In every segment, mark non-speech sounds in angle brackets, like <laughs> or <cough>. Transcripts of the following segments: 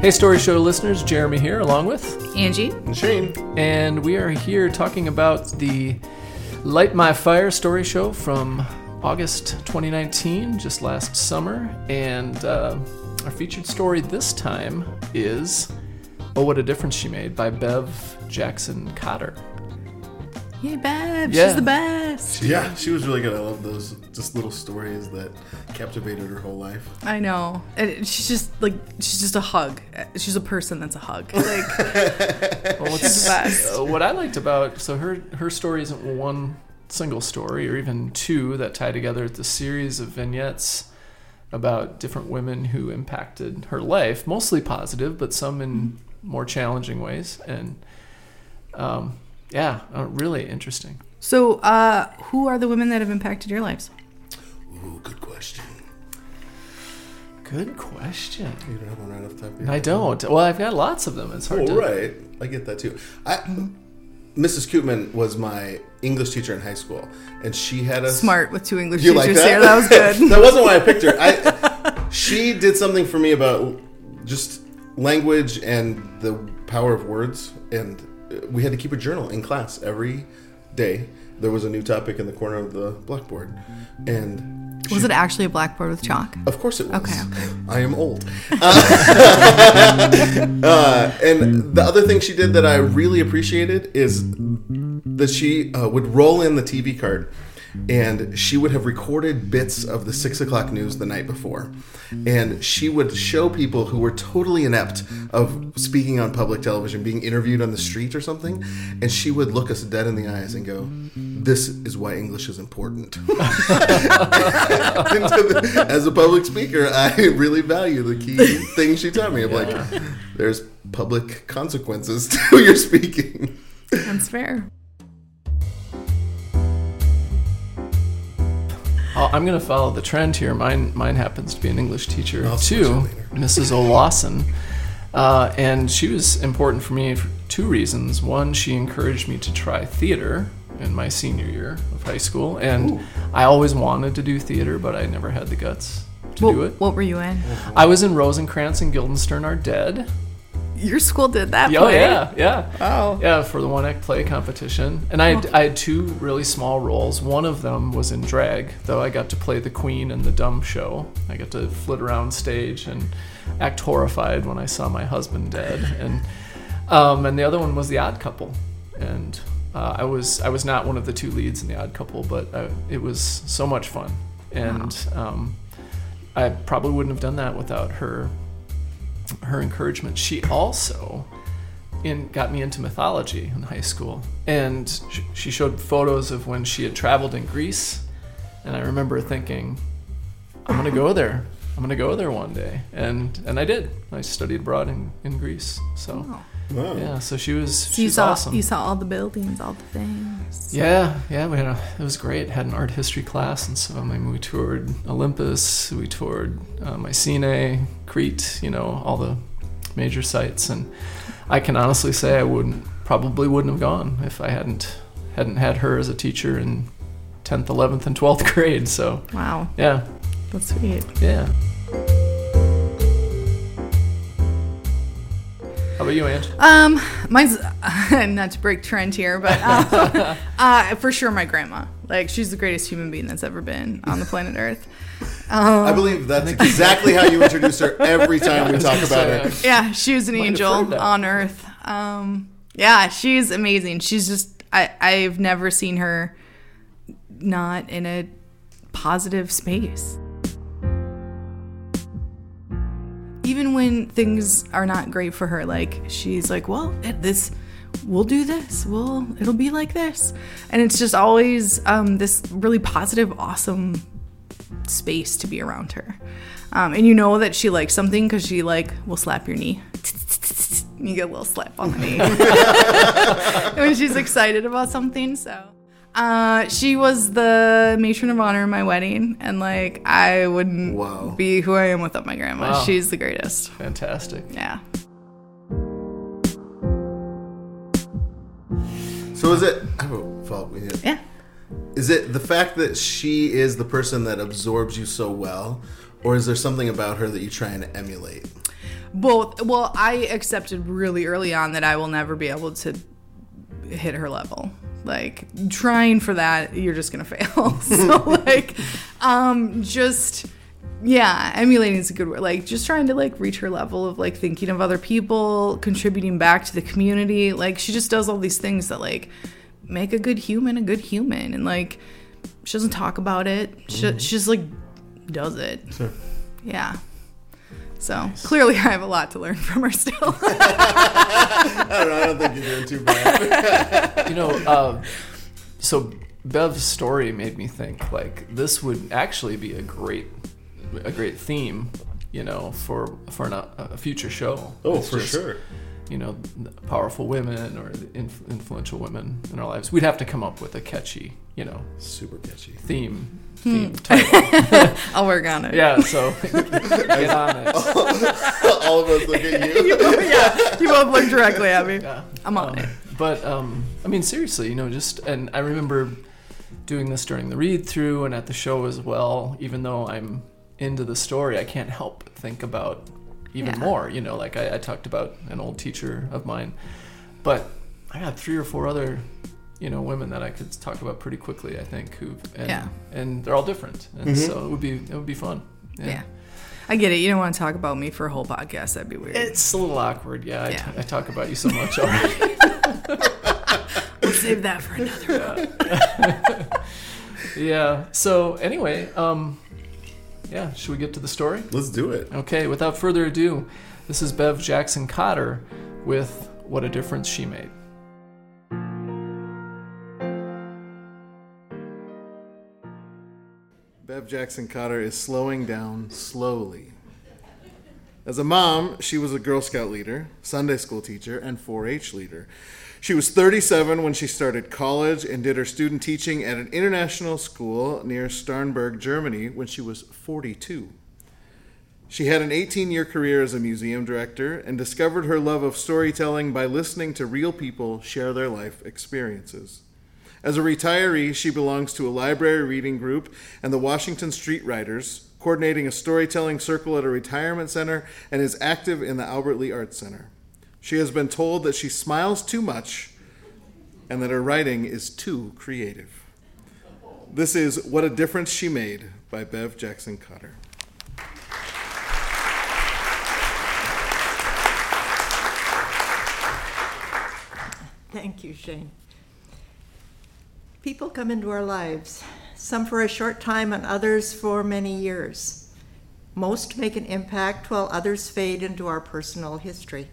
Hey, Story Show listeners, Jeremy here, along with, Angie. And Shane. and we are here talking about the Light My Fire story show from August 2019, just last summer. And uh, our featured story this time is Oh, What a Difference She Made by Bev Jackson Cotter. Yay, Bev. Yeah. She's the best. Yeah, she was really good. I love those just little stories that captivated her whole life. I know. And she's just like, she's just a hug. She's a person that's a hug. Like, <laughs> Well, She's the best. uh, what I liked about so her her story isn't one single story or even two that tie together. It's a series of vignettes about different women who impacted her life, mostly positive, but some in more challenging ways. And um, yeah, uh, really interesting. so, uh, who are the women that have impacted your lives? Ooh, good question. Good question. You don't have one right off the top of your I head? don't. Well, I've got lots of them. It's hard Oh, to. right. I get that too. I, Mrs. Koopman was my English teacher in high school, and she had us Smart with two English You teachers like that? there. That was good. <laughs> that wasn't why I picked her. I, she did something for me about just language and the power of words, and we had to keep a journal in class every day. There was a new topic in the corner of the blackboard, and was it actually a blackboard with chalk? of course it was. Okay, okay. I am old. <laughs> Uh, and the other thing she did that I really appreciated is that she uh, would roll in the TV card and she would have recorded bits of the six o'clock news the night before. And she would show people who were totally inept of speaking on public television, being interviewed on the street or something. And she would look us dead in the eyes and go, This is why English is important. <laughs> The- as a public speaker, I really value the key thing she taught me of like, there's public consequences <laughs> to your speaking. That's fair. I'm going to follow the trend here. Mine, mine happens to be an English teacher I'll too. Mrs. O'Lawson, uh, and she was important for me for two reasons. One, she encouraged me to try theater in my senior year of high school, and I always wanted to do theater, but I never had the guts to What, do it. what were you in? I was in Rosencrantz and Guildenstern Are Dead. Your school did that. Oh play? yeah, yeah. Oh. Yeah, for the one act play competition. And I had, I had two really small roles. One of them was in drag, though I got to play the queen in the dumb show. I got to flit around stage and act horrified when I saw my husband dead. And um, and the other one was the odd couple. And uh, I was I was not one of the two leads in the odd couple, but uh, it was so much fun. And um, I probably wouldn't have done that without her her encouragement. She also in got me into mythology in high school, and sh- she showed photos of when she had traveled in Greece, and I remember thinking, I'm gonna go there. I'm gonna go there one day, and and I did. I studied abroad in, in Greece. So Wow. yeah, so she was So you she's saw awesome. you saw all the buildings, all the things. Yeah, yeah, we had a, it was great. Had an art history class, and so I mean, we toured Olympus, we toured uh, Mycenae, Crete, you know, all the major sites, and I can honestly say I wouldn't probably wouldn't have gone if I hadn't hadn't had her as a teacher in tenth, eleventh, and twelfth <laughs> grade. So Wow, yeah, that's sweet. yeah. About you, Ange? Um, mine's <laughs> not to break trend here, but uh, <laughs> <laughs> uh, for sure my grandma. Like she's the greatest human being that's ever been on the planet Earth. I believe that's exactly how you introduce her every time we talk about say, it. Yeah, she was an Might angel on Earth. Um, yeah, she's amazing. She's just I I've never seen her not in a positive space. Even when things are not great for her, like she's like, "Well, this we'll do this. We'll it'll be like this." And it's just always um, this really positive, awesome space to be around her. Um, and you know that she likes something because she like will slap your knee. You get a little slap on the knee <laughs> <laughs> when she's excited about something. So, uh, she was the matron of honor in my wedding, and like I wouldn't Wow. be who I am without my grandma. Wow. She's the greatest. Fantastic. Yeah. So is it? I have a follow-up. with you. Yeah. Is it the fact that she is the person that absorbs you so well, or is there something about her that you try and emulate? both. Well, I accepted really early on that I will never be able to hit her level. Like trying for that, you're just gonna fail. <laughs> so like, um, just yeah, emulating is a good word. Like just trying to like reach her level of like thinking of other people, contributing back to the community. Like she just does all these things that like make a good human a good human, and like she doesn't talk about it. She, Mm-hmm. she just like does it. Yeah. So clearly, <laughs> I have a lot to learn from her still. <laughs> I don't know. I don't think you're doing too bad. <laughs> you know, uh, so Bev's story made me think like this would actually be a great, a great theme, you know, for for an, a future show. Oh, It's for just, sure. You know, powerful women or inf- influential women in our lives. We'd have to come up with a catchy, you know, Super catchy. theme. Hmm. Theme title. <laughs> I'll work on it. yeah, so <laughs> get on it. <laughs> All of us look at you. yeah. You both look directly at me. Yeah. I'm on Um, it. But um, I mean, seriously, you know, just and I remember doing this during the read through and at the show as well. Even though I'm into the story, I can't help but think about even Yeah. more. You know, like I, I talked about an old teacher of mine, but I got three or four other, you know, women that I could talk about pretty quickly. I think who and Yeah. and they're all different, and so it would be it would be fun. Yeah. I get it. You don't want to talk about me for a whole podcast. That'd be weird. It's a little awkward, yeah. I, Yeah. t- I talk about you so much already. <laughs> we'll save that for another. <laughs> yeah. So anyway, um, yeah. Should we get to the story? Let's do it. Okay. Without further ado, this is Bev Jackson Cotter with "What a Difference She Made." Bev Jackson Cotter is slowing down slowly. As a mom, she was a Girl Scout leader, Sunday school teacher, and 4 H leader. She was 37 when she started college and did her student teaching at an international school near Starnberg, Germany, when she was 42. She had an 18 year career as a museum director and discovered her love of storytelling by listening to real people share their life experiences. As a retiree, she belongs to a library reading group and the Washington Street Writers, coordinating a storytelling circle at a retirement center, and is active in the Albert Lea Arts Center. She has been told that she smiles too much and that her writing is too creative. This is What a Difference She Made by Bev Jackson Cotter. Thank you, Shane. People come into our lives, some for a short time and others for many years. Most make an impact while others fade into our personal history.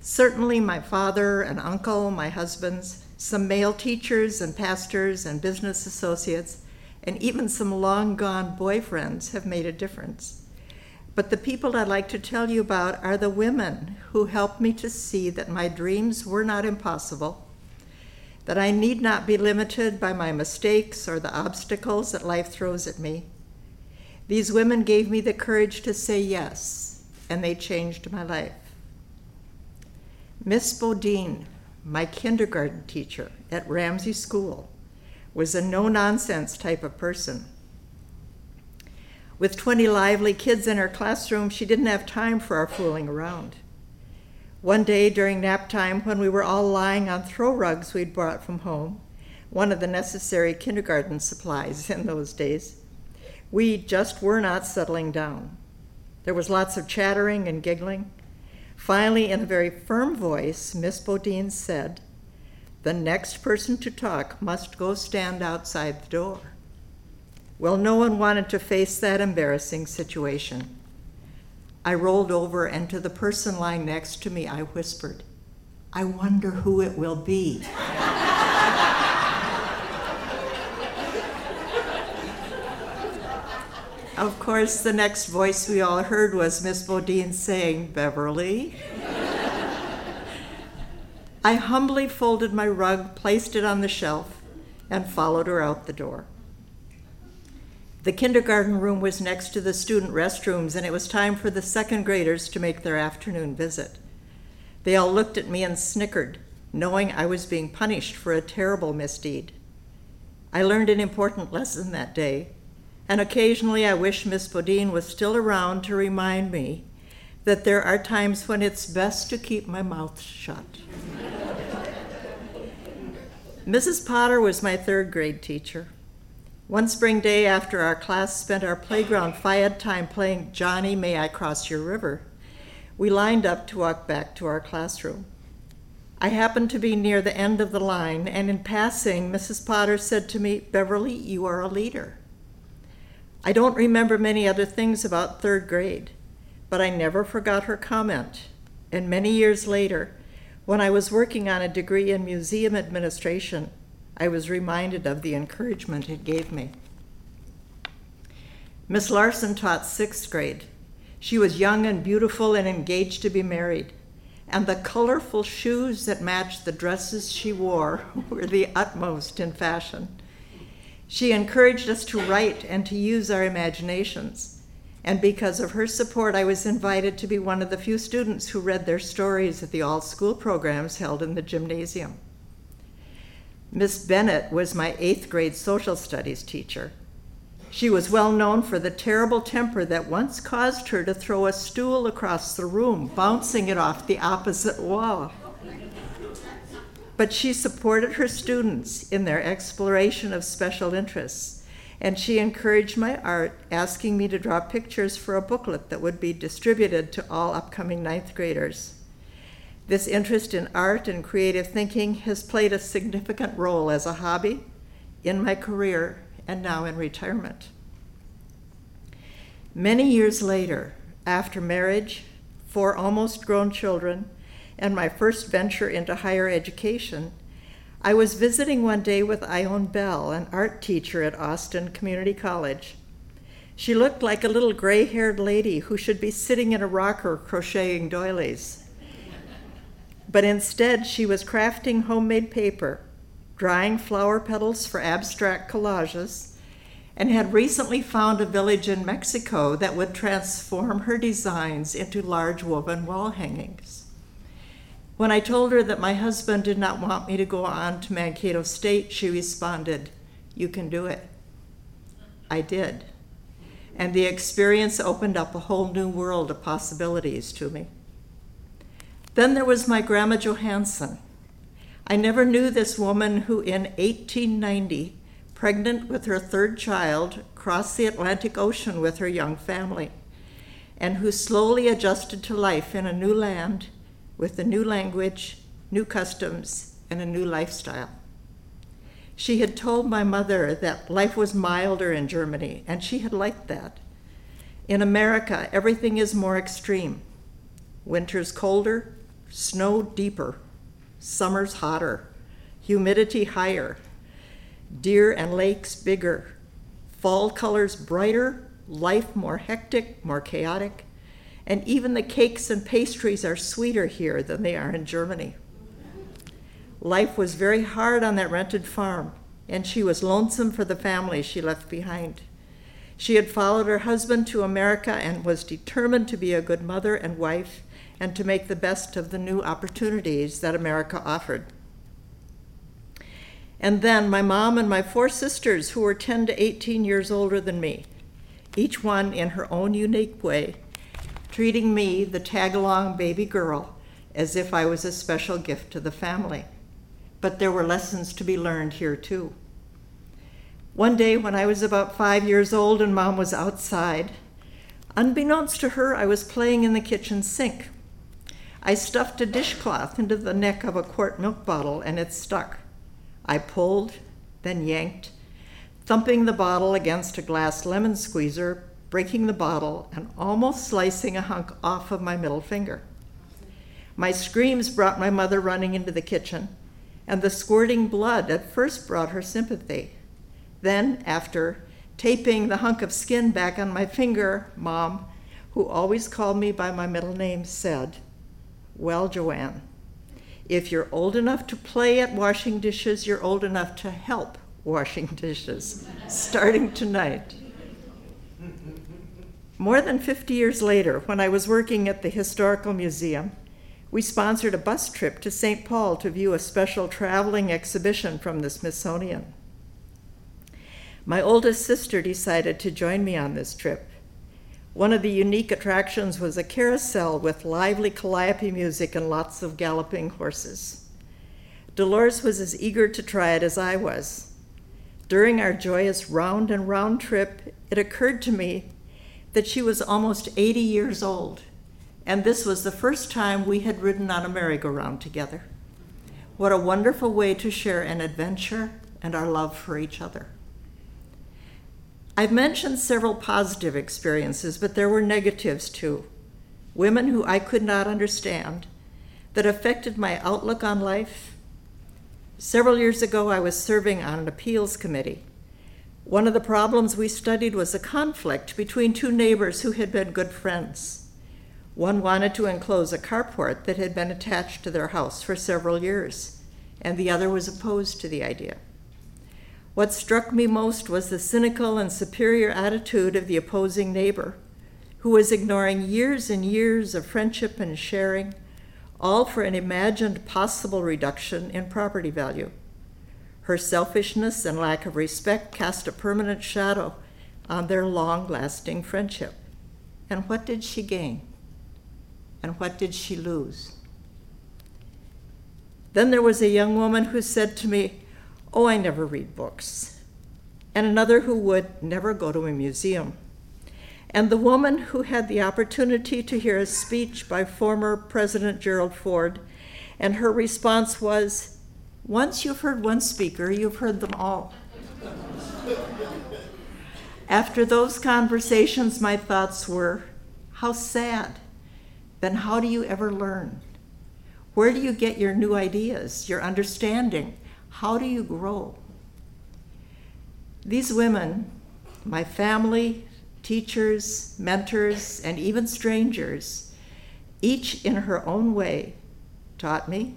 Certainly, my father and uncle, my husbands, some male teachers and pastors and business associates, and even some long gone boyfriends have made a difference. But the people I'd like to tell you about are the women who helped me to see that my dreams were not impossible, that I need not be limited by my mistakes or the obstacles that life throws at me. These women gave me the courage to say yes, and they changed my life. Miss Bodine, my kindergarten teacher at Ramsey School, was a no nonsense type of person. With 20 lively kids in her classroom, she didn't have time for our fooling around. One day during nap time, when we were all lying on throw rugs we'd brought from home, one of the necessary kindergarten supplies in those days, we just were not settling down. There was lots of chattering and giggling. Finally, in a very firm voice, Miss Bodine said, The next person to talk must go stand outside the door. Well, no one wanted to face that embarrassing situation. I rolled over, and to the person lying next to me, I whispered, I wonder who it will be. of course, the next voice we all heard was Miss Bodine saying, Beverly. I humbly folded my rug, placed it on the shelf, and followed her out the door. The kindergarten room was next to the student restrooms, and it was time for the second graders to make their afternoon visit. They all looked at me and snickered, knowing I was being punished for a terrible misdeed. I learned an important lesson that day, and occasionally I wish Miss Bodine was still around to remind me that there are times when it's best to keep my mouth shut. <laughs> Mrs. Potter was my third grade teacher. One spring day after our class spent our playground fiad time playing Johnny, May I Cross Your River, we lined up to walk back to our classroom. I happened to be near the end of the line, and in passing, Mrs. Potter said to me, Beverly, you are a leader. I don't remember many other things about third grade, but I never forgot her comment. And many years later, when I was working on a degree in museum administration, I was reminded of the encouragement it gave me. Miss Larson taught sixth grade. She was young and beautiful and engaged to be married, and the colorful shoes that matched the dresses she wore <laughs> were the utmost in fashion. She encouraged us to write and to use our imaginations and because of her support, I was invited to be one of the few students who read their stories at the all school programs held in the gymnasium. Miss Bennett was my eighth grade social studies teacher. She was well known for the terrible temper that once caused her to throw a stool across the room, bouncing it off the opposite wall. But she supported her students in their exploration of special interests and she encouraged my art, asking me to draw pictures for a booklet that would be distributed to all upcoming ninth graders. This interest in art and creative thinking has played a significant role as a hobby, in my career, and now in retirement. Many years later, after marriage, four almost grown children, and my first venture into higher education, I was visiting one day with Ione Bell, an art teacher at Austin Community College. She looked like a little gray haired lady who should be sitting in a rocker crocheting doilies. But instead, she was crafting homemade paper, drying flower petals for abstract collages, and had recently found a village in Mexico that would transform her designs into large woven wall hangings. When I told her that my husband did not want me to go on to Mankato State, she responded, You can do it. I did. And the experience opened up a whole new world of possibilities to me. Then there was my Grandma Johansson. I never knew this woman who, in 1890, pregnant with her third child, crossed the Atlantic Ocean with her young family, and who slowly adjusted to life in a new land with a new language, new customs, and a new lifestyle. She had told my mother that life was milder in Germany, and she had liked that. In America, everything is more extreme. Winter's colder, snow deeper, summer's hotter, humidity higher, deer and lakes bigger, fall colors brighter, life more hectic, more chaotic, and even the cakes and pastries are sweeter here than they are in Germany. Life was very hard on that rented farm, and she was lonesome for the family she left behind. She had followed her husband to America and was determined to be a good mother and wife and to make the best of the new opportunities that America offered. And then my mom and my four sisters, who were 10 to 18 years older than me, each one in her own unique way, treating me, the tag along baby girl, as if I was a special gift to the family. But there were lessons to be learned here, too. One day, when I was about five years old and mom was outside, unbeknownst to her, I was playing in the kitchen sink. I stuffed a dishcloth into the neck of a quart milk bottle and it stuck. I pulled, then yanked, thumping the bottle against a glass lemon squeezer, breaking the bottle and almost slicing a hunk off of my middle finger. My screams brought my mother running into the kitchen, and the squirting blood at first brought her sympathy. Then, after taping the hunk of skin back on my finger, Mom, who always called me by my middle name, said, Well, Joanne, if you're old enough to play at washing dishes, you're old enough to help washing <laughs> dishes, starting tonight. More than 50 years later, when I was working at the Historical Museum, we sponsored a bus trip to St. Paul to view a special traveling exhibition from the Smithsonian. My oldest sister decided to join me on this trip. One of the unique attractions was a carousel with lively calliope music and lots of galloping horses. Dolores was as eager to try it as I was. During our joyous round and round trip, it occurred to me that she was almost 80 years old, and this was the first time we had ridden on a merry-go-round together. What a wonderful way to share an adventure and our love for each other. I've mentioned several positive experiences, but there were negatives too. Women who I could not understand that affected my outlook on life Several years ago, I was serving on an appeals committee. One of the problems we studied was a conflict between two neighbors who had been good friends. One wanted to enclose a carport that had been attached to their house for several years, and the other was opposed to the idea. What struck me most was the cynical and superior attitude of the opposing neighbor, who was ignoring years and years of friendship and sharing all for an imagined possible reduction in property value. Her selfishness and lack of respect cast a permanent shadow on their long lasting friendship. And what did she gain? And what did she lose? Then there was a young woman who said to me, Oh, I never read books. And another who would never go to a museum and the woman who had the opportunity to hear a speech by former President Gerald Ford, and her response was, Once you've heard one speaker, you've heard them all. After those conversations, my thoughts were, How sad. Then how do you ever learn? Where do you get your new ideas, your understanding? How do you grow? These women, my family, teachers, mentors, and even strangers, each in her own way, taught me,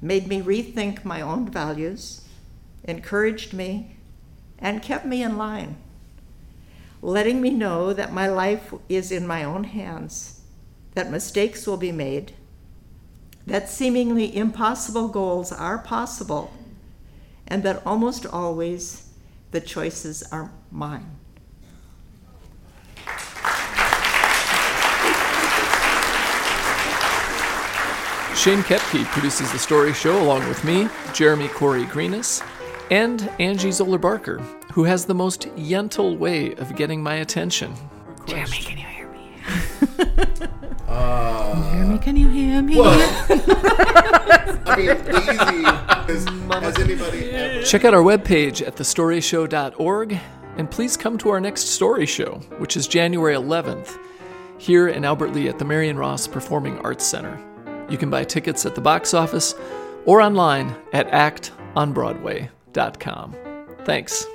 made me rethink my own values, encouraged me, and kept me in line, letting me know that my life is in my own hands, that mistakes will be made, that seemingly impossible goals are possible, and that almost always the choices are mine. Shane Kepke produces The Story Show along with me, Jeremy Corey Greenis, and Angie Zoller Barker, who has the most yentle way of getting my attention. Jeremy, can you hear me? <laughs> uh, Jeremy, can you hear me? Well, <laughs> I mean, easy. Has, anybody ever... Check out our webpage at thestoryshow.org, and please come to our next story show, which is January 11th, here in Albert Lea at the Marion Ross Performing Arts Center. You can buy tickets at the box office or online at actonbroadway.com. Thanks.